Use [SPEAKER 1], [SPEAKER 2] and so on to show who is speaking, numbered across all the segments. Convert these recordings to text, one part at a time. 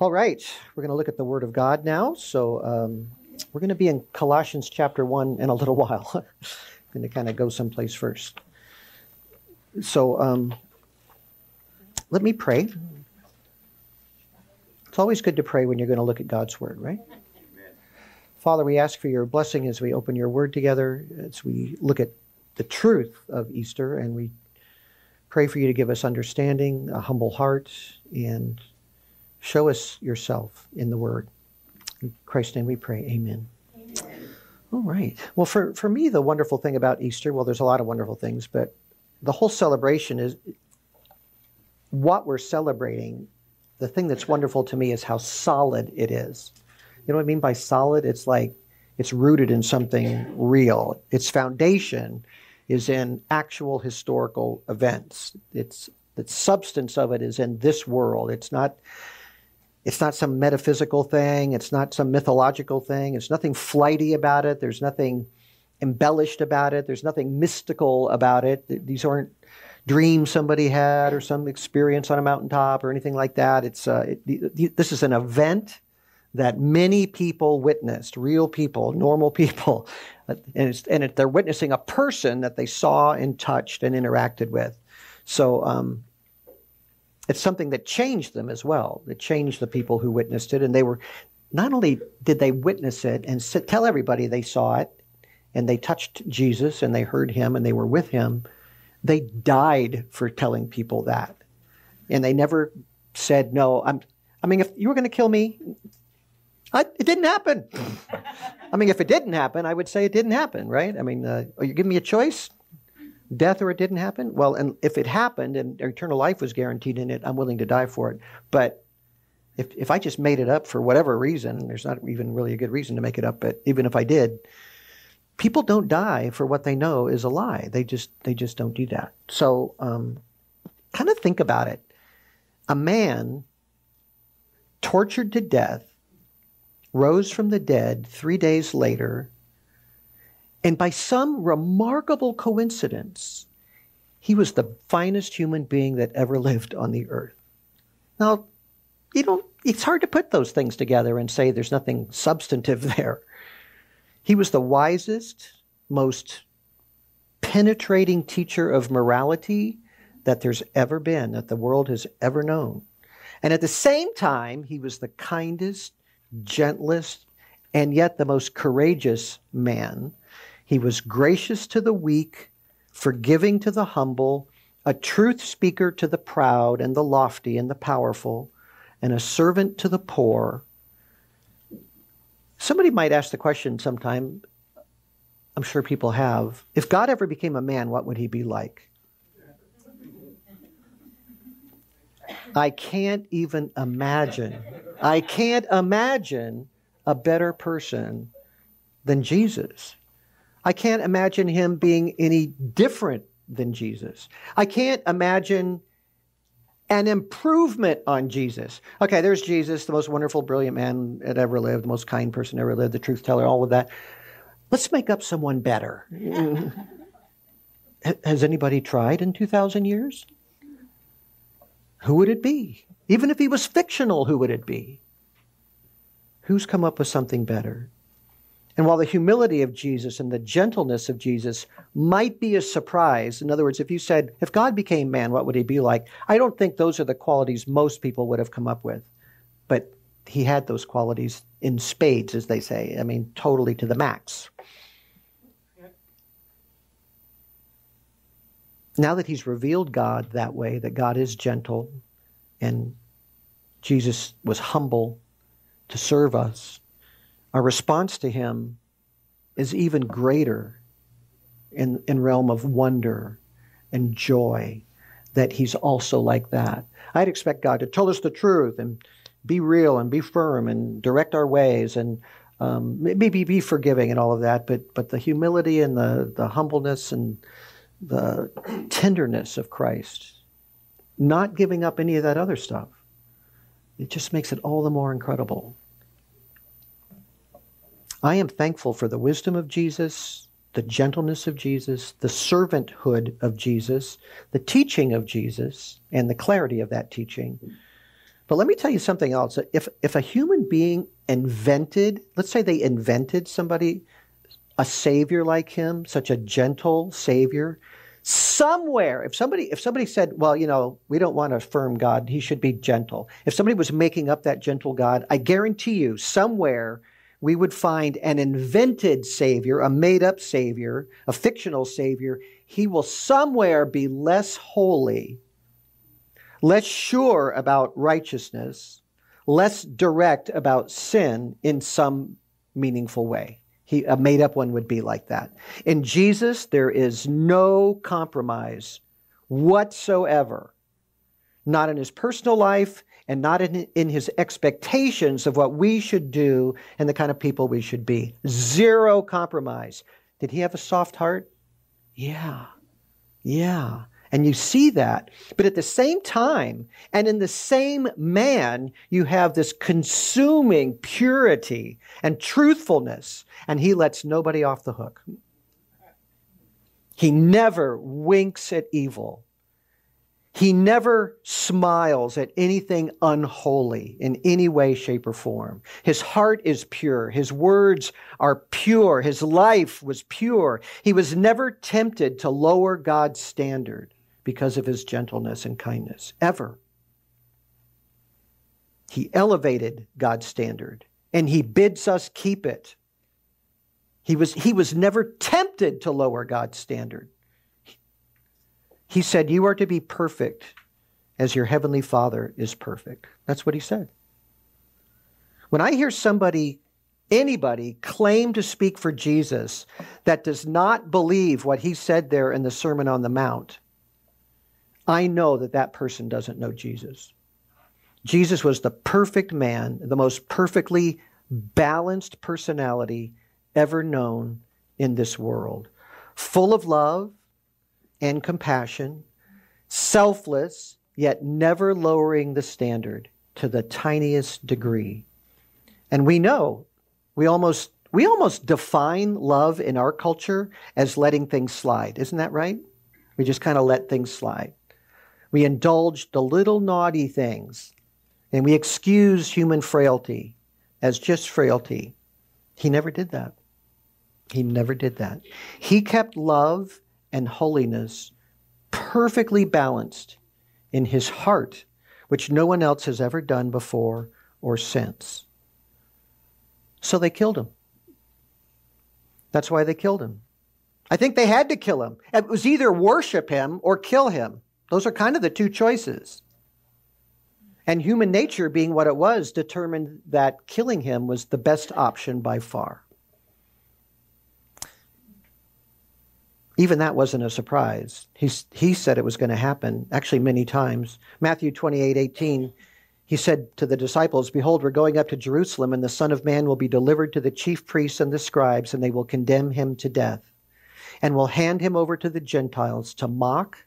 [SPEAKER 1] All right, we're going to look at the Word of God now. So um, we're going to be in Colossians chapter 1 in a little while. I'm going to kind of go someplace first. So um, let me pray. It's always good to pray when you're going to look at God's Word, right? Father, we ask for your blessing as we open your Word together, as we look at the truth of Easter, and we pray for you to give us understanding, a humble heart, and Show us yourself in the Word. In Christ's name we pray. Amen. Amen. All right. Well, for, for me, the wonderful thing about Easter, well, there's a lot of wonderful things, but the whole celebration is what we're celebrating. The thing that's wonderful to me is how solid it is. You know what I mean by solid? It's like it's rooted in something real. Its foundation is in actual historical events. It's the substance of it is in this world. It's not it's not some metaphysical thing. It's not some mythological thing. It's nothing flighty about it. There's nothing embellished about it. There's nothing mystical about it. These aren't dreams somebody had or some experience on a mountaintop or anything like that. It's uh, it, this is an event that many people witnessed, real people, normal people, and, and it, they're witnessing a person that they saw and touched and interacted with. So um, it's something that changed them as well. It changed the people who witnessed it, and they were not only did they witness it and sit, tell everybody they saw it, and they touched Jesus and they heard him and they were with him, they died for telling people that, and they never said no. I'm. I mean, if you were going to kill me, I, it didn't happen. I mean, if it didn't happen, I would say it didn't happen, right? I mean, uh, you give me a choice death or it didn't happen? Well, and if it happened and eternal life was guaranteed in it, I'm willing to die for it. But if if I just made it up for whatever reason, there's not even really a good reason to make it up, but even if I did, people don't die for what they know is a lie. They just they just don't do that. So um, kind of think about it. A man tortured to death rose from the dead three days later and by some remarkable coincidence, he was the finest human being that ever lived on the earth. Now, you know, it's hard to put those things together and say there's nothing substantive there. He was the wisest, most penetrating teacher of morality that there's ever been, that the world has ever known. And at the same time, he was the kindest, gentlest, and yet the most courageous man he was gracious to the weak, forgiving to the humble, a truth speaker to the proud and the lofty and the powerful, and a servant to the poor. Somebody might ask the question sometime, I'm sure people have, if God ever became a man, what would he be like? I can't even imagine. I can't imagine a better person than Jesus. I can't imagine him being any different than Jesus. I can't imagine an improvement on Jesus. Okay, there's Jesus, the most wonderful, brilliant man that ever lived, the most kind person ever lived, the truth teller, all of that. Let's make up someone better. Has anybody tried in 2,000 years? Who would it be? Even if he was fictional, who would it be? Who's come up with something better? And while the humility of Jesus and the gentleness of Jesus might be a surprise, in other words, if you said, if God became man, what would he be like? I don't think those are the qualities most people would have come up with. But he had those qualities in spades, as they say. I mean, totally to the max. Now that he's revealed God that way, that God is gentle and Jesus was humble to serve us, our response to him is even greater in, in realm of wonder and joy that he's also like that. I'd expect God to tell us the truth and be real and be firm and direct our ways and um, maybe be forgiving and all of that, but but the humility and the, the humbleness and the tenderness of Christ, not giving up any of that other stuff, it just makes it all the more incredible. I am thankful for the wisdom of Jesus, the gentleness of Jesus, the servanthood of Jesus, the teaching of Jesus, and the clarity of that teaching. But let me tell you something else. If, if a human being invented, let's say they invented somebody, a savior like him, such a gentle savior, somewhere, if somebody, if somebody said, well, you know, we don't want a firm God, he should be gentle. If somebody was making up that gentle God, I guarantee you, somewhere we would find an invented savior, a made up savior, a fictional savior. He will somewhere be less holy less sure about righteousness, less direct about sin in some meaningful way. He, a made up one would be like that. In Jesus, there is no compromise whatsoever, not in his personal life and not in, in his expectations of what we should do and the kind of people we should be. Zero compromise. Did he have a soft heart? Yeah. Yeah. And you see that. But at the same time, and in the same man, you have this consuming purity and truthfulness, and he lets nobody off the hook. He never winks at evil. He never smiles at anything unholy in any way, shape, or form. His heart is pure. His words are pure. His life was pure. He was never tempted to lower God's standard because of his gentleness and kindness, ever. He elevated God's standard and he bids us keep it. He was, he was never tempted to lower God's standard. He said, You are to be perfect as your heavenly Father is perfect. That's what he said. When I hear somebody, anybody, claim to speak for Jesus that does not believe what he said there in the Sermon on the Mount, I know that that person doesn't know Jesus. Jesus was the perfect man, the most perfectly balanced personality ever known in this world, full of love and compassion, selfless, yet never lowering the standard to the tiniest degree. And we know, we almost we almost define love in our culture as letting things slide. Isn't that right? We just kind of let things slide. We indulge the little naughty things and we excuse human frailty as just frailty. He never did that. He never did that. He kept love and holiness perfectly balanced in his heart, which no one else has ever done before or since. So they killed him. That's why they killed him. I think they had to kill him. It was either worship him or kill him. Those are kind of the two choices. And human nature, being what it was, determined that killing him was the best option by far. Even that wasn't a surprise. He, he said it was going to happen, actually, many times. Matthew 28 18, he said to the disciples, Behold, we're going up to Jerusalem, and the Son of Man will be delivered to the chief priests and the scribes, and they will condemn him to death, and will hand him over to the Gentiles to mock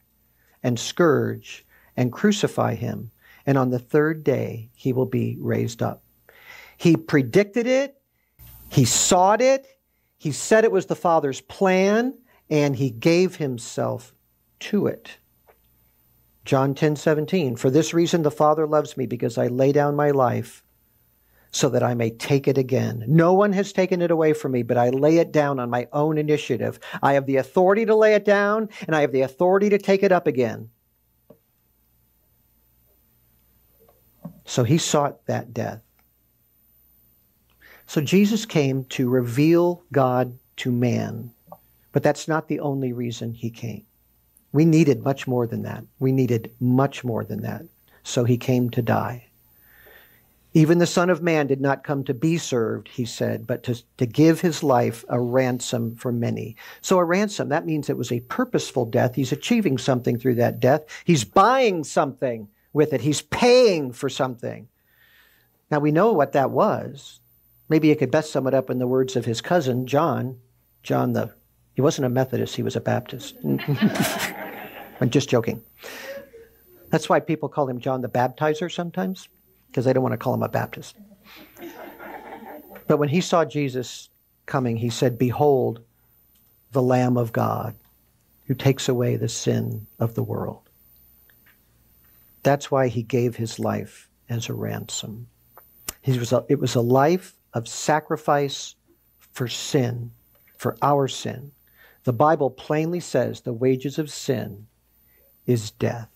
[SPEAKER 1] and scourge and crucify him. And on the third day, he will be raised up. He predicted it. He sought it. He said it was the Father's plan, and he gave himself to it. John 10 17. For this reason the Father loves me, because I lay down my life so that I may take it again. No one has taken it away from me, but I lay it down on my own initiative. I have the authority to lay it down, and I have the authority to take it up again. So he sought that death. So Jesus came to reveal God to man, but that's not the only reason he came. We needed much more than that. We needed much more than that. So he came to die. Even the Son of Man did not come to be served, he said, but to, to give his life a ransom for many. So, a ransom, that means it was a purposeful death. He's achieving something through that death. He's buying something with it, he's paying for something. Now, we know what that was. Maybe you could best sum it up in the words of his cousin, John. John, the, he wasn't a Methodist, he was a Baptist. I'm just joking. That's why people call him John the Baptizer sometimes because they don't want to call him a Baptist. But when he saw Jesus coming, he said, Behold, the Lamb of God who takes away the sin of the world. That's why he gave his life as a ransom. He was a, it was a life of sacrifice for sin, for our sin. The Bible plainly says the wages of sin is death.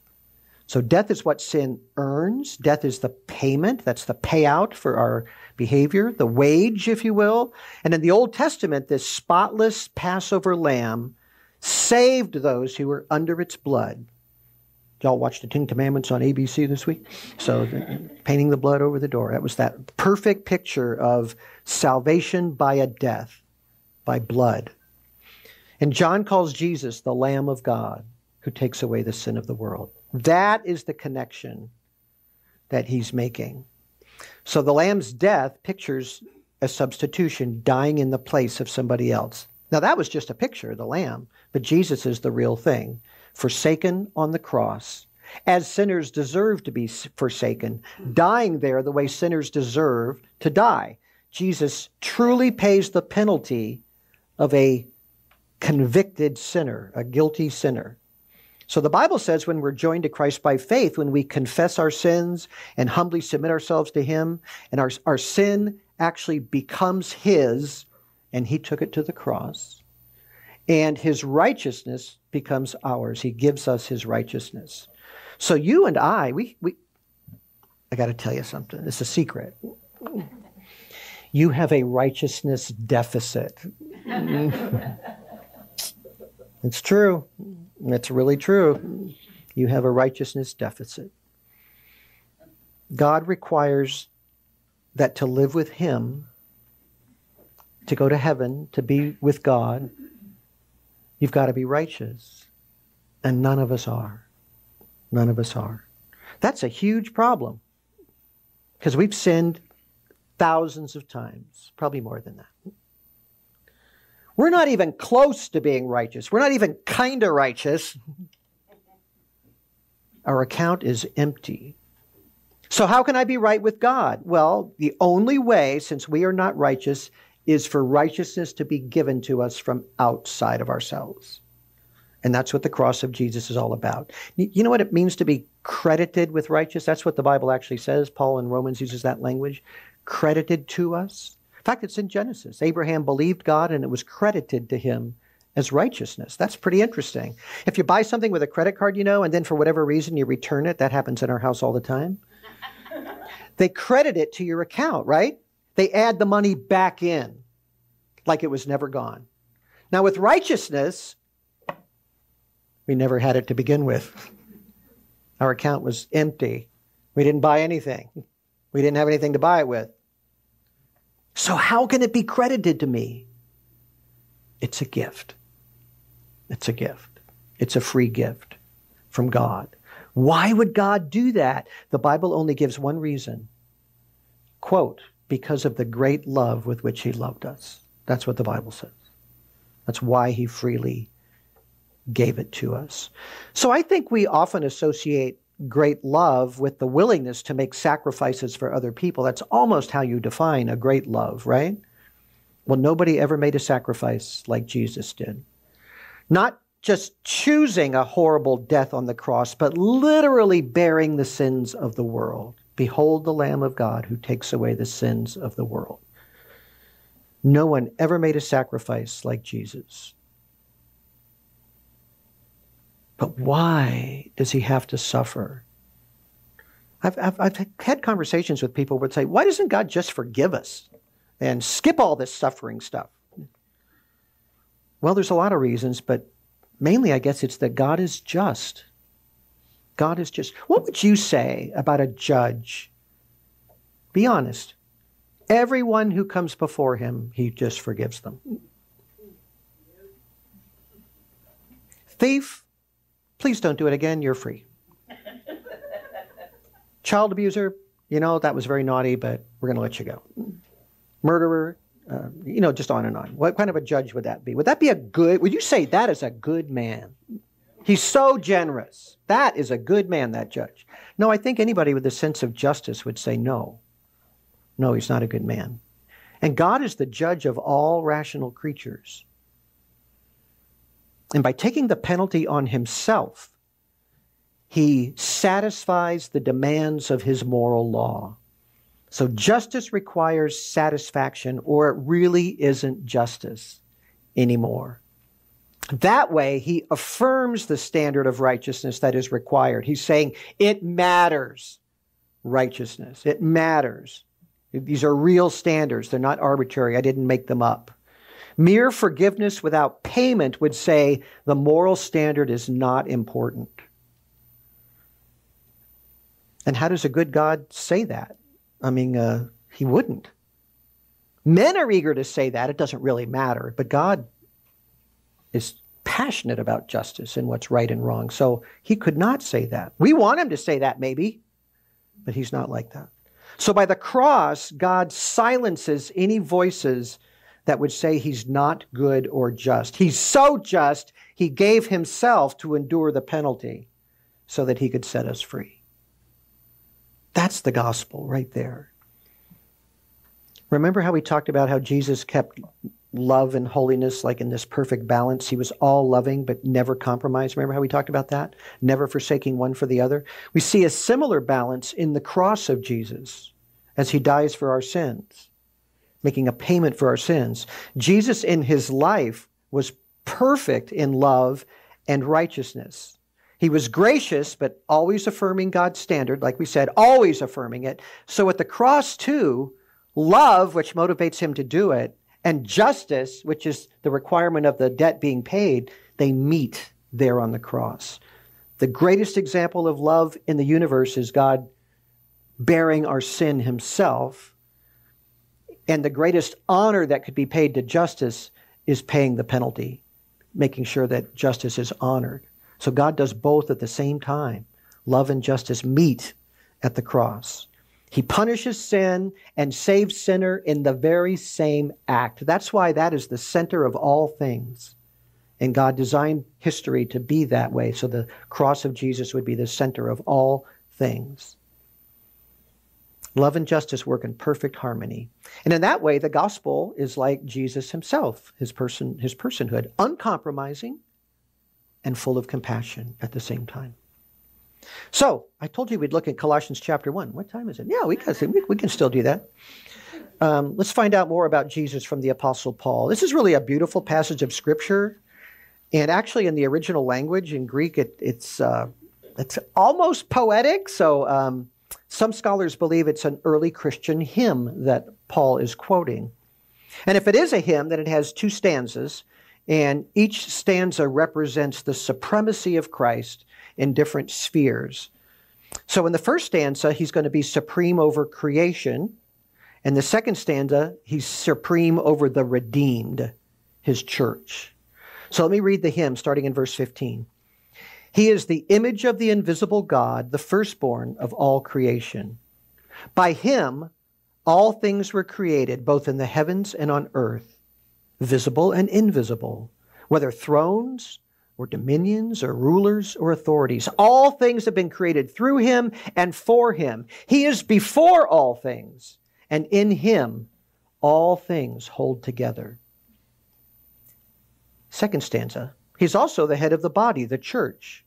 [SPEAKER 1] So death is what sin earns. Death is the payment. That's the payout for our behavior, the wage, if you will. And in the Old Testament, this spotless Passover lamb saved those who were under its blood. Y'all watched the Ten Commandments on ABC this week? So, uh, painting the blood over the door. That was that perfect picture of salvation by a death, by blood. And John calls Jesus the Lamb of God who takes away the sin of the world. That is the connection that he's making. So the lamb's death pictures a substitution, dying in the place of somebody else. Now, that was just a picture the lamb, but Jesus is the real thing. Forsaken on the cross, as sinners deserve to be forsaken, dying there the way sinners deserve to die. Jesus truly pays the penalty of a convicted sinner, a guilty sinner. So the Bible says when we're joined to Christ by faith, when we confess our sins and humbly submit ourselves to Him, and our, our sin actually becomes His, and He took it to the cross, and His righteousness becomes ours. He gives us His righteousness. So you and I, we, we I got to tell you something. It's a secret. You have a righteousness deficit. it's true. It's really true. You have a righteousness deficit. God requires that to live with Him, to go to heaven, to be with God, you've got to be righteous. And none of us are. None of us are. That's a huge problem because we've sinned thousands of times, probably more than that. We're not even close to being righteous. We're not even kind of righteous. Our account is empty. So, how can I be right with God? Well, the only way, since we are not righteous, is for righteousness to be given to us from outside of ourselves. And that's what the cross of Jesus is all about. You know what it means to be credited with righteous? That's what the Bible actually says. Paul in Romans uses that language credited to us fact, it's in Genesis. Abraham believed God and it was credited to him as righteousness. That's pretty interesting. If you buy something with a credit card, you know, and then for whatever reason you return it, that happens in our house all the time. they credit it to your account, right? They add the money back in like it was never gone. Now, with righteousness, we never had it to begin with. Our account was empty. We didn't buy anything. We didn't have anything to buy it with. So, how can it be credited to me? It's a gift. It's a gift. It's a free gift from God. Why would God do that? The Bible only gives one reason. Quote, because of the great love with which he loved us. That's what the Bible says. That's why he freely gave it to us. So I think we often associate great love with the willingness to make sacrifices for other people. That's almost how you define a great love, right? Well, nobody ever made a sacrifice like Jesus did. Not just choosing a horrible death on the cross, but literally bearing the sins of the world. Behold the Lamb of God who takes away the sins of the world. No one ever made a sacrifice like Jesus. But why does he have to suffer? I've, I've, I've had conversations with people who would say, why doesn't God just forgive us and skip all this suffering stuff? Well, there's a lot of reasons, but mainly I guess it's that God is just. God is just. What would you say about a judge? Be honest. Everyone who comes before him, he just forgives them. Thief, Please don't do it again. You're free. Child abuser, you know, that was very naughty, but we're going to let you go. Murderer, uh, you know, just on and on. What kind of a judge would that be? Would that be a good, would you say that is a good man? He's so generous. That is a good man, that judge. No, I think anybody with a sense of justice would say no. No, he's not a good man. And God is the judge of all rational creatures. And by taking the penalty on himself, he satisfies the demands of his moral law. So justice requires satisfaction, or it really isn't justice anymore. That way, he affirms the standard of righteousness that is required. He's saying it matters, righteousness. It matters. These are real standards, they're not arbitrary. I didn't make them up. Mere forgiveness without payment would say the moral standard is not important. And how does a good God say that? I mean, uh, he wouldn't. Men are eager to say that. It doesn't really matter. But God is passionate about justice and what's right and wrong. So he could not say that. We want him to say that, maybe, but he's not like that. So by the cross, God silences any voices that would say he's not good or just. He's so just, he gave himself to endure the penalty so that he could set us free. That's the gospel right there. Remember how we talked about how Jesus kept love and holiness like in this perfect balance? He was all loving but never compromised. Remember how we talked about that? Never forsaking one for the other. We see a similar balance in the cross of Jesus as he dies for our sins making a payment for our sins. Jesus in his life was perfect in love and righteousness. He was gracious, but always affirming God's standard, like we said, always affirming it. So at the cross, too, love, which motivates him to do it, and justice, which is the requirement of the debt being paid, they meet there on the cross. The greatest example of love in the universe is God bearing our sin himself and the greatest honor that could be paid to justice is paying the penalty, making sure that justice is honored. So God does both at the same time. Love and justice meet at the cross. He punishes sin and saves sinner in the very same act. That's why that is the center of all things. And God designed history to be that way, so the cross of Jesus would be the center of all things. Love and justice work in perfect harmony. And in that way, the gospel is like Jesus himself, his person, his personhood, uncompromising and full of compassion at the same time. So, I told you we'd look at Colossians chapter 1. What time is it? Yeah, we can, we can still do that. Um, let's find out more about Jesus from the Apostle Paul. This is really a beautiful passage of Scripture. And actually, in the original language, in Greek, it, it's, uh, it's almost poetic. So, um, some scholars believe it's an early Christian hymn that Paul is quoting. And if it is a hymn, then it has two stanzas, and each stanza represents the supremacy of Christ in different spheres. So in the first stanza, he's going to be supreme over creation. And the second stanza, he's supreme over the redeemed, his church. So let me read the hymn starting in verse 15. He is the image of the invisible God, the firstborn of all creation. By him, all things were created, both in the heavens and on earth, visible and invisible, whether thrones or dominions or rulers or authorities. All things have been created through him and for him. He is before all things, and in him all things hold together. Second stanza. He's also the head of the body, the church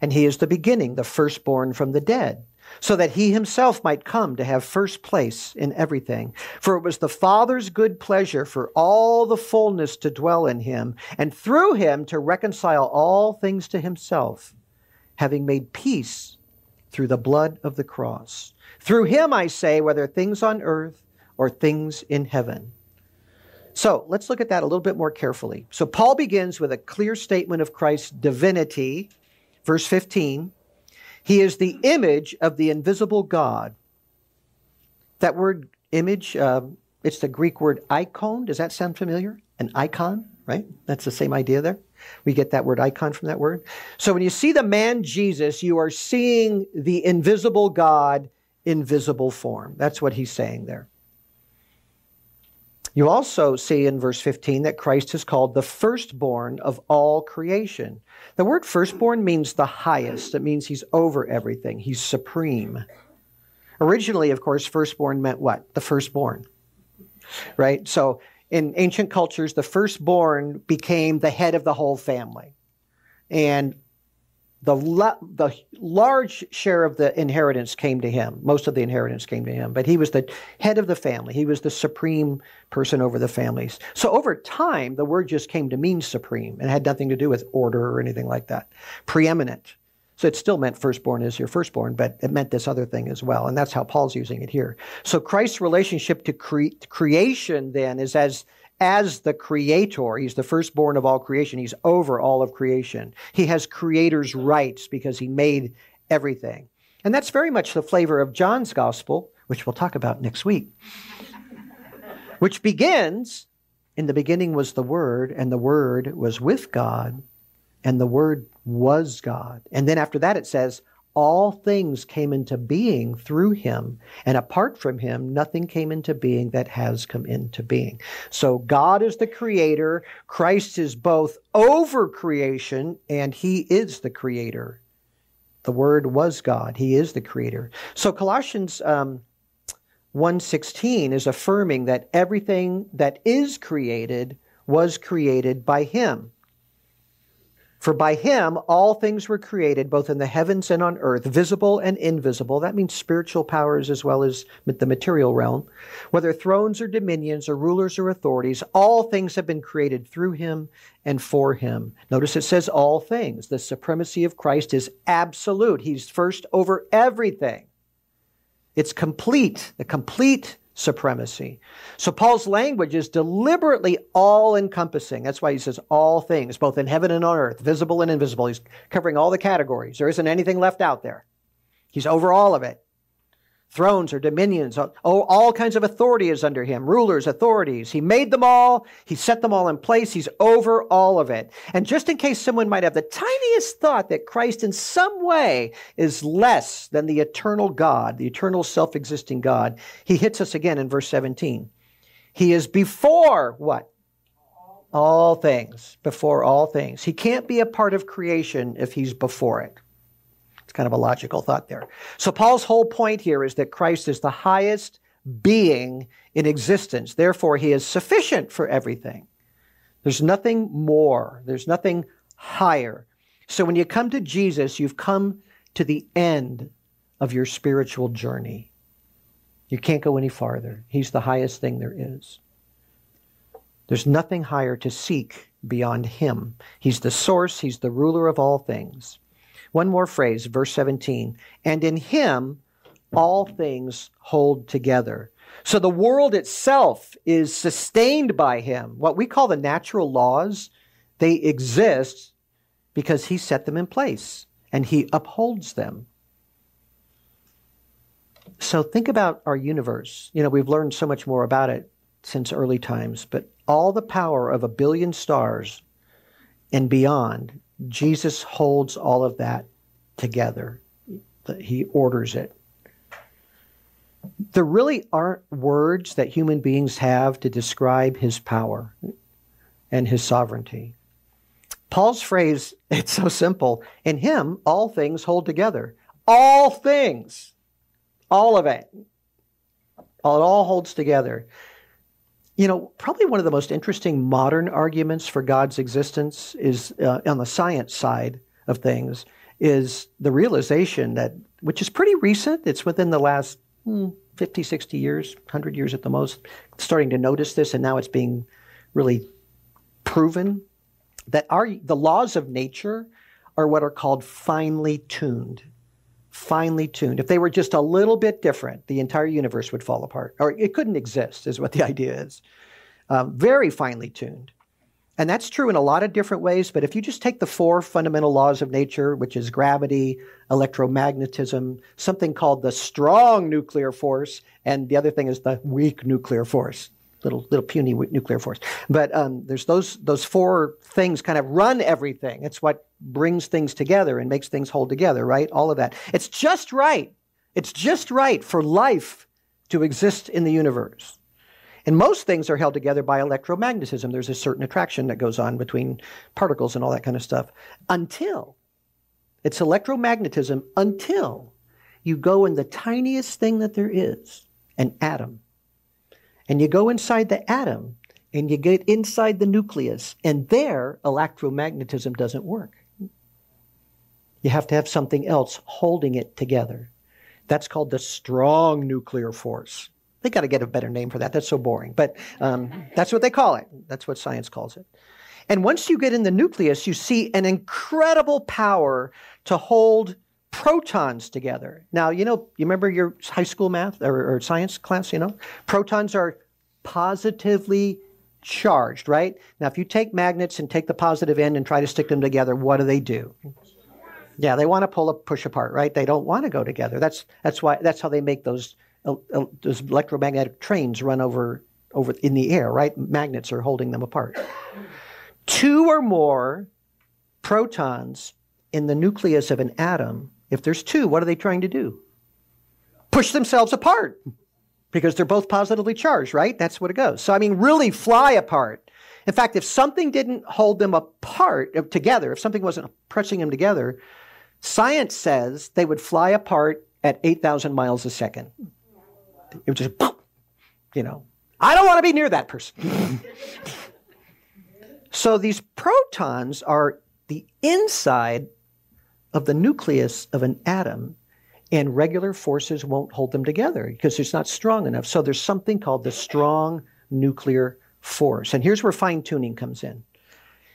[SPEAKER 1] and he is the beginning, the firstborn from the dead, so that he himself might come to have first place in everything. For it was the Father's good pleasure for all the fullness to dwell in him, and through him to reconcile all things to himself, having made peace through the blood of the cross. Through him, I say, whether things on earth or things in heaven. So let's look at that a little bit more carefully. So Paul begins with a clear statement of Christ's divinity Verse 15, he is the image of the invisible God. That word image, uh, it's the Greek word icon. Does that sound familiar? An icon, right? That's the same idea there. We get that word icon from that word. So when you see the man Jesus, you are seeing the invisible God in visible form. That's what he's saying there. You also see in verse 15 that Christ is called the firstborn of all creation. The word firstborn means the highest. It means he's over everything. He's supreme. Originally, of course, firstborn meant what? The firstborn. Right? So in ancient cultures, the firstborn became the head of the whole family. And the, the large share of the inheritance came to him. Most of the inheritance came to him, but he was the head of the family. He was the supreme person over the families. So over time, the word just came to mean supreme and had nothing to do with order or anything like that. Preeminent. So it still meant firstborn is your firstborn, but it meant this other thing as well. And that's how Paul's using it here. So Christ's relationship to cre- creation then is as as the creator. He's the firstborn of all creation. He's over all of creation. He has creator's rights because he made everything. And that's very much the flavor of John's gospel, which we'll talk about next week, which begins In the beginning was the Word, and the Word was with God, and the Word was God. And then after that, it says, all things came into being through him, and apart from him, nothing came into being that has come into being. So God is the creator. Christ is both over creation, and he is the creator. The Word was God. He is the creator. So Colossians um, 1.16 is affirming that everything that is created was created by him. For by him all things were created, both in the heavens and on earth, visible and invisible. That means spiritual powers as well as the material realm. Whether thrones or dominions or rulers or authorities, all things have been created through him and for him. Notice it says all things. The supremacy of Christ is absolute. He's first over everything. It's complete, the complete supremacy. So Paul's language is deliberately all encompassing. That's why he says all things, both in heaven and on earth, visible and invisible. He's covering all the categories. There isn't anything left out there. He's over all of it thrones or dominions. Oh, all kinds of authority is under him rulers, authorities. He made them all, he set them all in place, he's over all of it. And just in case someone might have the tiniest thought that Christ in some way is less than the eternal God, the eternal self existing God, he hits us again in verse 17. He is before what? All things, before all things. He can't be a part of creation if he's before it kind of a logical thought there. So Paul's whole point here is that Christ is the highest being in existence. Therefore, he is sufficient for everything. There's nothing more, there's nothing higher. So when you come to Jesus, you've come to the end of your spiritual journey. You can't go any farther. He's the highest thing there is. There's nothing higher to seek beyond Him. He's the source, He's the ruler of all things. One more phrase, verse 17. And in him all things hold together. So the world itself is sustained by him. What we call the natural laws, they exist because he set them in place and he upholds them. So think about our universe. You know, we've learned so much more about it since early times, but all the power of a billion stars and beyond Jesus holds all of that together. He orders it. There really aren't words that human beings have to describe his power and his sovereignty. Paul's phrase, it's so simple. In him, all things hold together. All things. All of it. It all holds together. You know, probably one of the most interesting modern arguments for God's existence is uh, on the science side of things is the realization that, which is pretty recent, it's within the last hmm, 50, 60 years, 100 years at the most, starting to notice this, and now it's being really proven that our, the laws of nature are what are called finely tuned finely tuned. If they were just a little bit different, the entire universe would fall apart, or it couldn't exist, is what the idea is. Um, very finely tuned. And that's true in a lot of different ways, but if you just take the four fundamental laws of nature, which is gravity, electromagnetism, something called the strong nuclear force, and the other thing is the weak nuclear force, little little puny nuclear force. But um, there's those those four things kind of run everything. It's what brings things together and makes things hold together, right? All of that. It's just right. It's just right for life to exist in the universe. And most things are held together by electromagnetism. There's a certain attraction that goes on between particles and all that kind of stuff. Until it's electromagnetism until you go in the tiniest thing that there is, an atom. And you go inside the atom and you get inside the nucleus, and there electromagnetism doesn't work. You have to have something else holding it together. That's called the strong nuclear force. They got to get a better name for that. That's so boring. But um, that's what they call it. That's what science calls it. And once you get in the nucleus, you see an incredible power to hold protons together. Now, you know, you remember your high school math or, or science class, you know? Protons are positively charged, right? Now, if you take magnets and take the positive end and try to stick them together, what do they do? Yeah, they want to pull a push apart, right? They don't want to go together. That's that's why that's how they make those those electromagnetic trains run over over in the air, right? Magnets are holding them apart. Two or more protons in the nucleus of an atom, if there's two, what are they trying to do? Push themselves apart because they're both positively charged, right? That's what it goes. So, I mean, really fly apart. In fact, if something didn't hold them apart uh, together, if something wasn't pressing them together, science says they would fly apart at 8,000 miles a second. It would just, you know, I don't want to be near that person. so these protons are the inside of the nucleus of an atom, and regular forces won't hold them together because it's not strong enough. So there's something called the strong nuclear force. And here's where fine tuning comes in.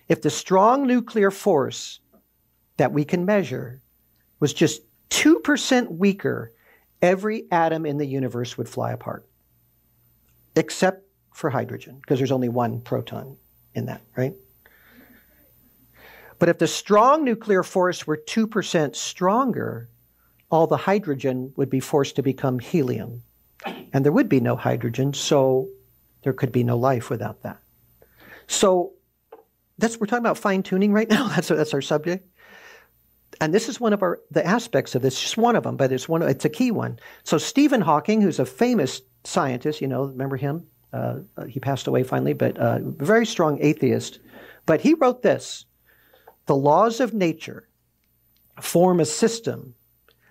[SPEAKER 1] If the strong nuclear force that we can measure was just 2% weaker every atom in the universe would fly apart, except for hydrogen, because there's only one proton in that, right? But if the strong nuclear force were 2% stronger, all the hydrogen would be forced to become helium. And there would be no hydrogen, so there could be no life without that. So that's we're talking about fine tuning right now. That's that's our subject and this is one of our the aspects of this, just one of them, but it's one. It's a key one. So Stephen Hawking, who's a famous scientist, you know, remember him? Uh, he passed away finally, but uh, very strong atheist. But he wrote this: the laws of nature form a system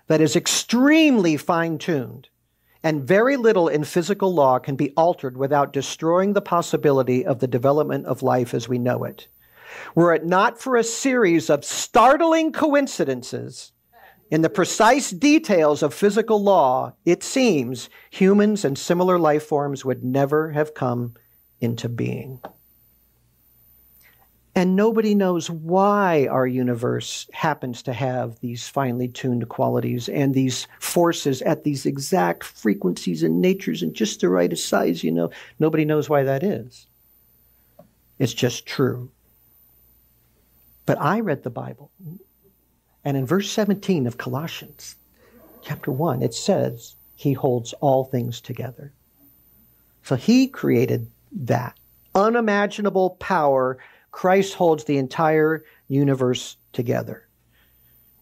[SPEAKER 1] that is extremely fine-tuned, and very little in physical law can be altered without destroying the possibility of the development of life as we know it. Were it not for a series of startling coincidences in the precise details of physical law, it seems humans and similar life forms would never have come into being. And nobody knows why our universe happens to have these finely tuned qualities and these forces at these exact frequencies and natures and just the right size, you know. Nobody knows why that is. It's just true. But I read the Bible. And in verse 17 of Colossians, chapter 1, it says, He holds all things together. So He created that unimaginable power. Christ holds the entire universe together.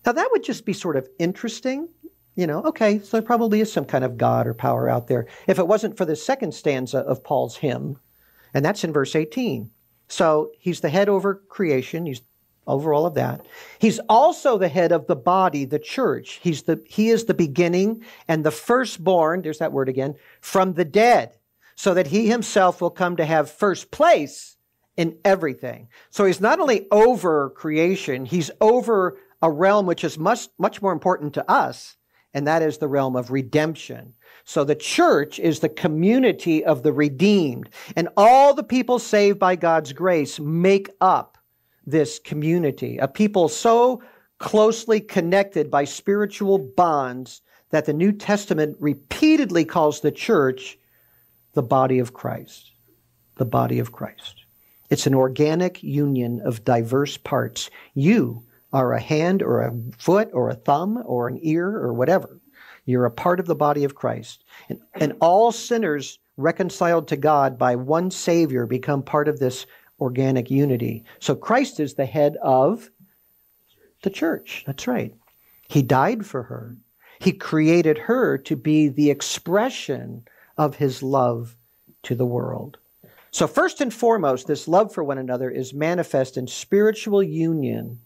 [SPEAKER 1] Now, that would just be sort of interesting. You know, okay, so there probably is some kind of God or power out there. If it wasn't for the second stanza of Paul's hymn, and that's in verse 18. So he's the head over creation, he's over all of that. He's also the head of the body, the church. He's the, he is the beginning and the firstborn, there's that word again, from the dead, so that he himself will come to have first place in everything. So he's not only over creation, he's over a realm which is much, much more important to us, and that is the realm of redemption. So the church is the community of the redeemed, and all the people saved by God's grace make up this community, a people so closely connected by spiritual bonds that the New Testament repeatedly calls the church the body of Christ. The body of Christ. It's an organic union of diverse parts. You are a hand or a foot or a thumb or an ear or whatever. You're a part of the body of Christ. And, and all sinners reconciled to God by one Savior become part of this organic unity. So Christ is the head of the church. That's right. He died for her. He created her to be the expression of his love to the world. So, first and foremost, this love for one another is manifest in spiritual union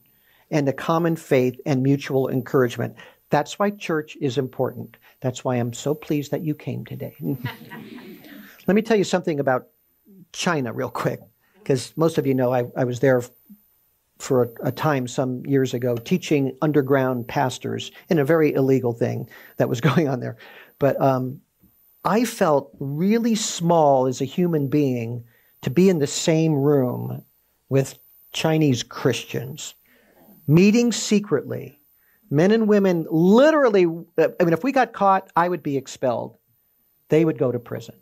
[SPEAKER 1] and a common faith and mutual encouragement. That's why church is important. That's why I'm so pleased that you came today. Let me tell you something about China, real quick because most of you know I, I was there for a, a, time some years ago teaching underground pastors in a very illegal thing that was going on there. But um, I felt really small as a human being to be in the same room with Chinese Christians, meeting secretly. Men and women literally, I mean, if we got caught, I would be expelled. They would go to prison.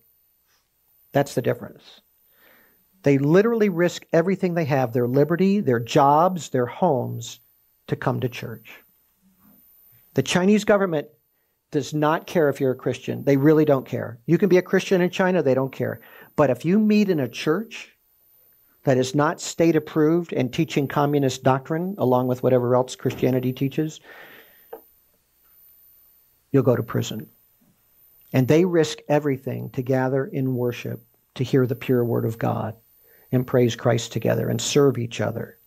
[SPEAKER 1] That's the difference. They literally risk everything they have their liberty, their jobs, their homes to come to church. The Chinese government does not care if you're a Christian. They really don't care. You can be a Christian in China, they don't care. But if you meet in a church that is not state approved and teaching communist doctrine along with whatever else Christianity teaches, you'll go to prison. And they risk everything to gather in worship to hear the pure word of God and praise Christ together and serve each other.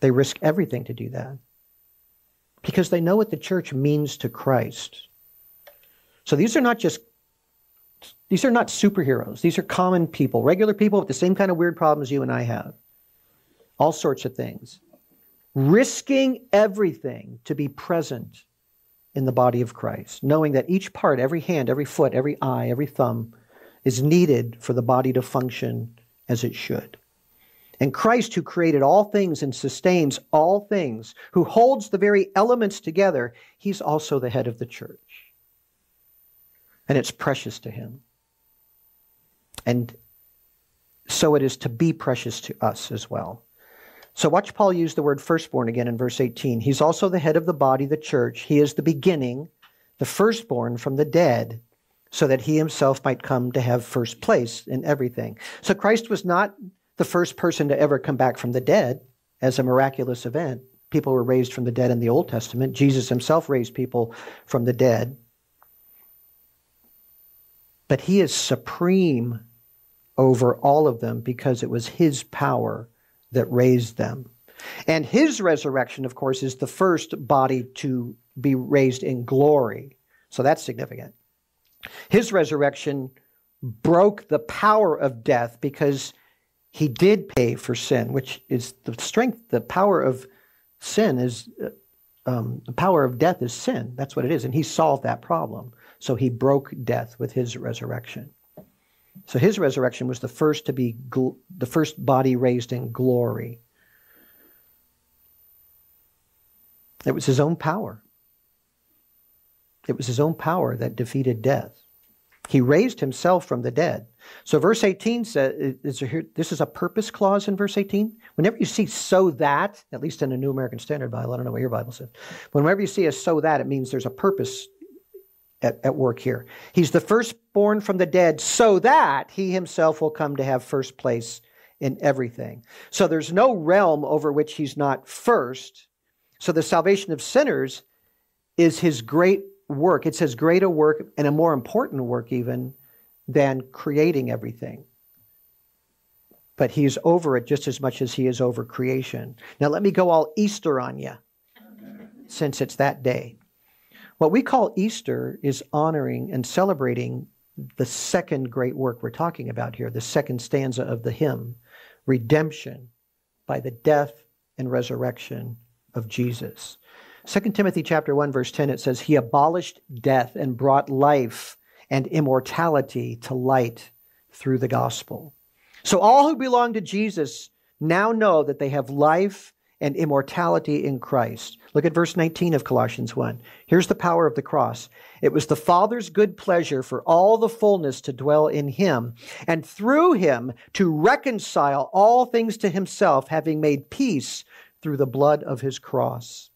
[SPEAKER 1] They risk everything to do that because they know what the church means to Christ. So these are not just these are not superheroes. These are common people, regular people with the same kind of weird problems you and I have. All sorts of things. Risking everything to be present in the body of Christ, knowing that each part, every hand, every foot, every eye, every thumb is needed for the body to function as it should. And Christ, who created all things and sustains all things, who holds the very elements together, he's also the head of the church. And it's precious to him. And so it is to be precious to us as well. So watch Paul use the word firstborn again in verse 18. He's also the head of the body, the church. He is the beginning, the firstborn from the dead so that he himself might come to have first place in everything. So Christ was not the first person to ever come back from the dead as a miraculous event. People were raised from the dead in the Old Testament. Jesus himself raised people from the dead. But he is supreme over all of them because it was his power that raised them. And his resurrection, of course, is the first body to be raised in glory. So that's significant. His resurrection broke the power of death because he did pay for sin, which is the strength, the power of sin is, uh, um, the power of death is sin. That's what it is. And he solved that problem. So he broke death with his resurrection. So his resurrection was the first to be gl- the first body raised in glory. It was his own power. It was his own power that defeated death. He raised himself from the dead. So verse 18 says, this is a purpose clause in verse 18. Whenever you see so that, at least in the New American Standard Bible, I don't know what your Bible says. Whenever you see a so that, it means there's a purpose at, at work here. He's the firstborn from the dead so that he himself will come to have first place in everything. So there's no realm over which he's not first. So the salvation of sinners is his great work. It says greater work and a more important work even than creating everything. But he's over it just as much as he is over creation. Now let me go all Easter on you, since it's that day. What we call Easter is honoring and celebrating the second great work we're talking about here, the second stanza of the hymn, redemption by the death and resurrection of Jesus. 2 Timothy chapter 1 verse 10 it says he abolished death and brought life and immortality to light through the gospel. So all who belong to Jesus now know that they have life and immortality in Christ. Look at verse 19 of Colossians 1. Here's the power of the cross. It was the Father's good pleasure for all the fullness to dwell in him, and through him to reconcile all things to himself, having made peace through the blood of his cross.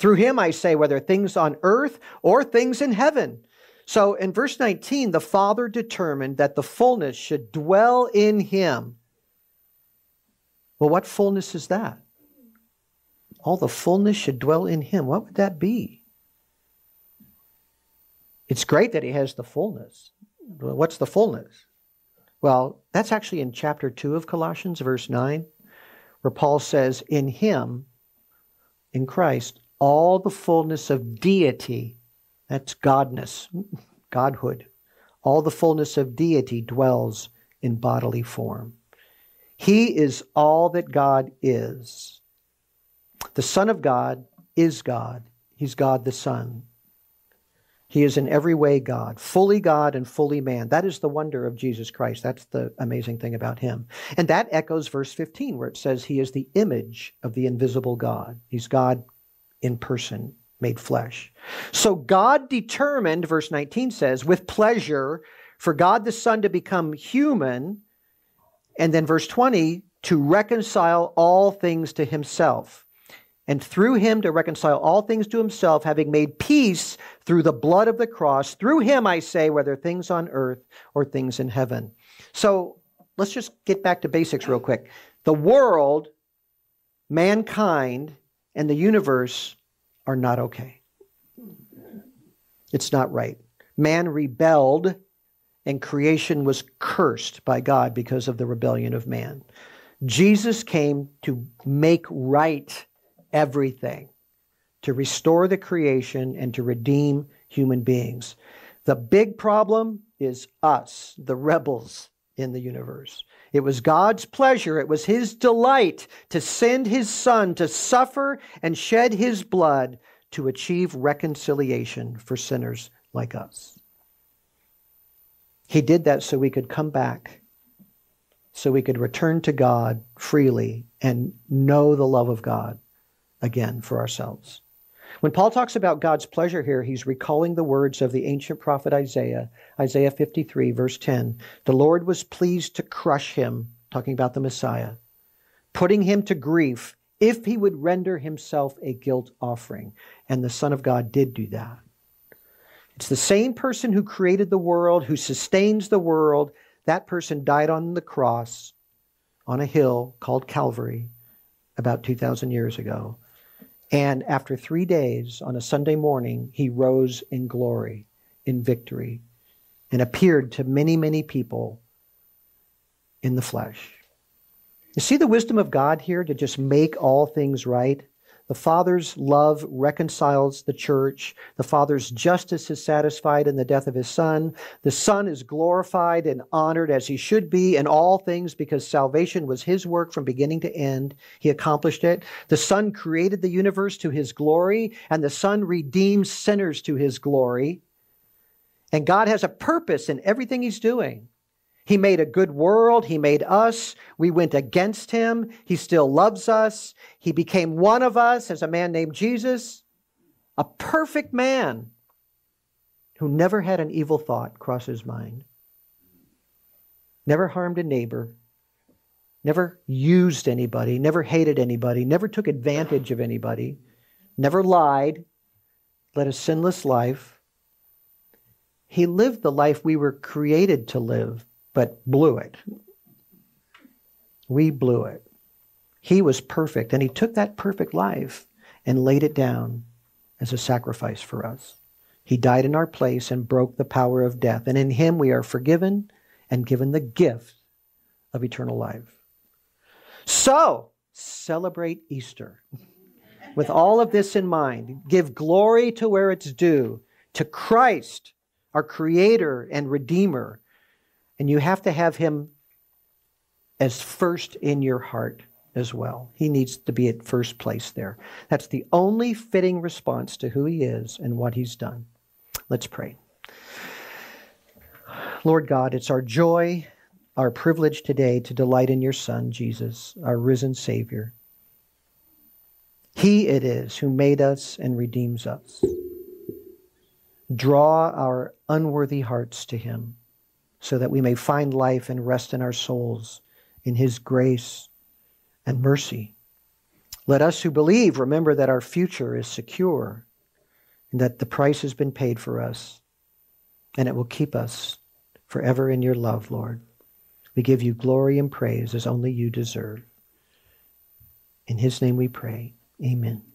[SPEAKER 1] Through him, I say, whether things on earth or things in heaven. So in verse 19, the Father determined that the fullness should dwell in him. Well, what fullness is that? All the fullness should dwell in him. What would that be? It's great that he has the fullness. What's the fullness? Well, that's actually in chapter 2 of Colossians, verse 9, where Paul says, In him, in Christ, all the fullness of deity, that's godness, godhood, all the fullness of deity dwells in bodily form. He is all that God is. The Son of God is God. He's God the Son. He is in every way God, fully God and fully man. That is the wonder of Jesus Christ. That's the amazing thing about him. And that echoes verse 15, where it says he is the image of the invisible God. He's God in person, made flesh. So God determined, verse 19 says, with pleasure for God the Son to become human. And then verse 20, to reconcile all things to himself and through him to reconcile all things to himself, having made peace through the blood of the cross. Through him, I say, whether things on earth or things in heaven. So let's just get back to basics real quick. The world, mankind, and the universe are not okay. It's not right. Man rebelled, and creation was cursed by God because of the rebellion of man. Jesus came to make right everything to restore the creation and to redeem human beings. The big problem is us, the rebels in the universe. It was God's pleasure, it was His delight to send His Son to suffer and shed His blood to achieve reconciliation for sinners like us. He did that so we could come back, so we could return to God freely and know the love of God again for ourselves. When Paul talks about God's pleasure here, he's recalling the words of the ancient prophet Isaiah, Isaiah 53, verse 10. The Lord was pleased to crush him, talking about the Messiah, putting him to grief if he would render himself a guilt offering. And the Son of God did do that. It's the same person who created the world, who sustains the world. That person died on the cross on a hill called Calvary about 2,000 years ago and after three days, on a Sunday morning, he rose in glory, in victory, and appeared to many, many people in the flesh. You see the wisdom of God here to just make all things right? The Father's love reconciles the church. The Father's justice is satisfied in the death of his Son. The Son is glorified and honored as he should be in all things because salvation was his work from beginning to end. He accomplished it. The Son created the universe to his glory, and the Son redeems sinners to his glory. And God has a purpose in everything he's doing. He made a good world. He made us. We went against him. He still loves us. He became one of us as a man named Jesus, a perfect man who never had an evil thought cross his mind, never harmed a neighbor, never used anybody, never hated anybody, never took advantage of anybody, never lied, led a sinless life. He lived the life we were created to live but blew it. We blew it. He was perfect, and He took that perfect life and laid it down as a sacrifice for us. He died in our place and broke the power of death, and in Him we are forgiven and given the gift of eternal life. So, celebrate Easter. With all of this in mind, give glory to where it's due, to Christ, our Creator and Redeemer, and you have to have him as first in your heart as well. He needs to be at first place there. That's the only fitting response to who he is and what he's done. Let's pray. Lord God, it's our joy, our privilege today to delight in your Son, Jesus, our risen Savior. He it is who made us and redeems us. Draw our unworthy hearts to him so that we may find life and rest in our souls in His grace and mercy. Let us who believe remember that our future is secure and that the price has been paid for us and it will keep us forever in your love, Lord. We give you glory and praise as only you deserve. In his name we pray. Amen.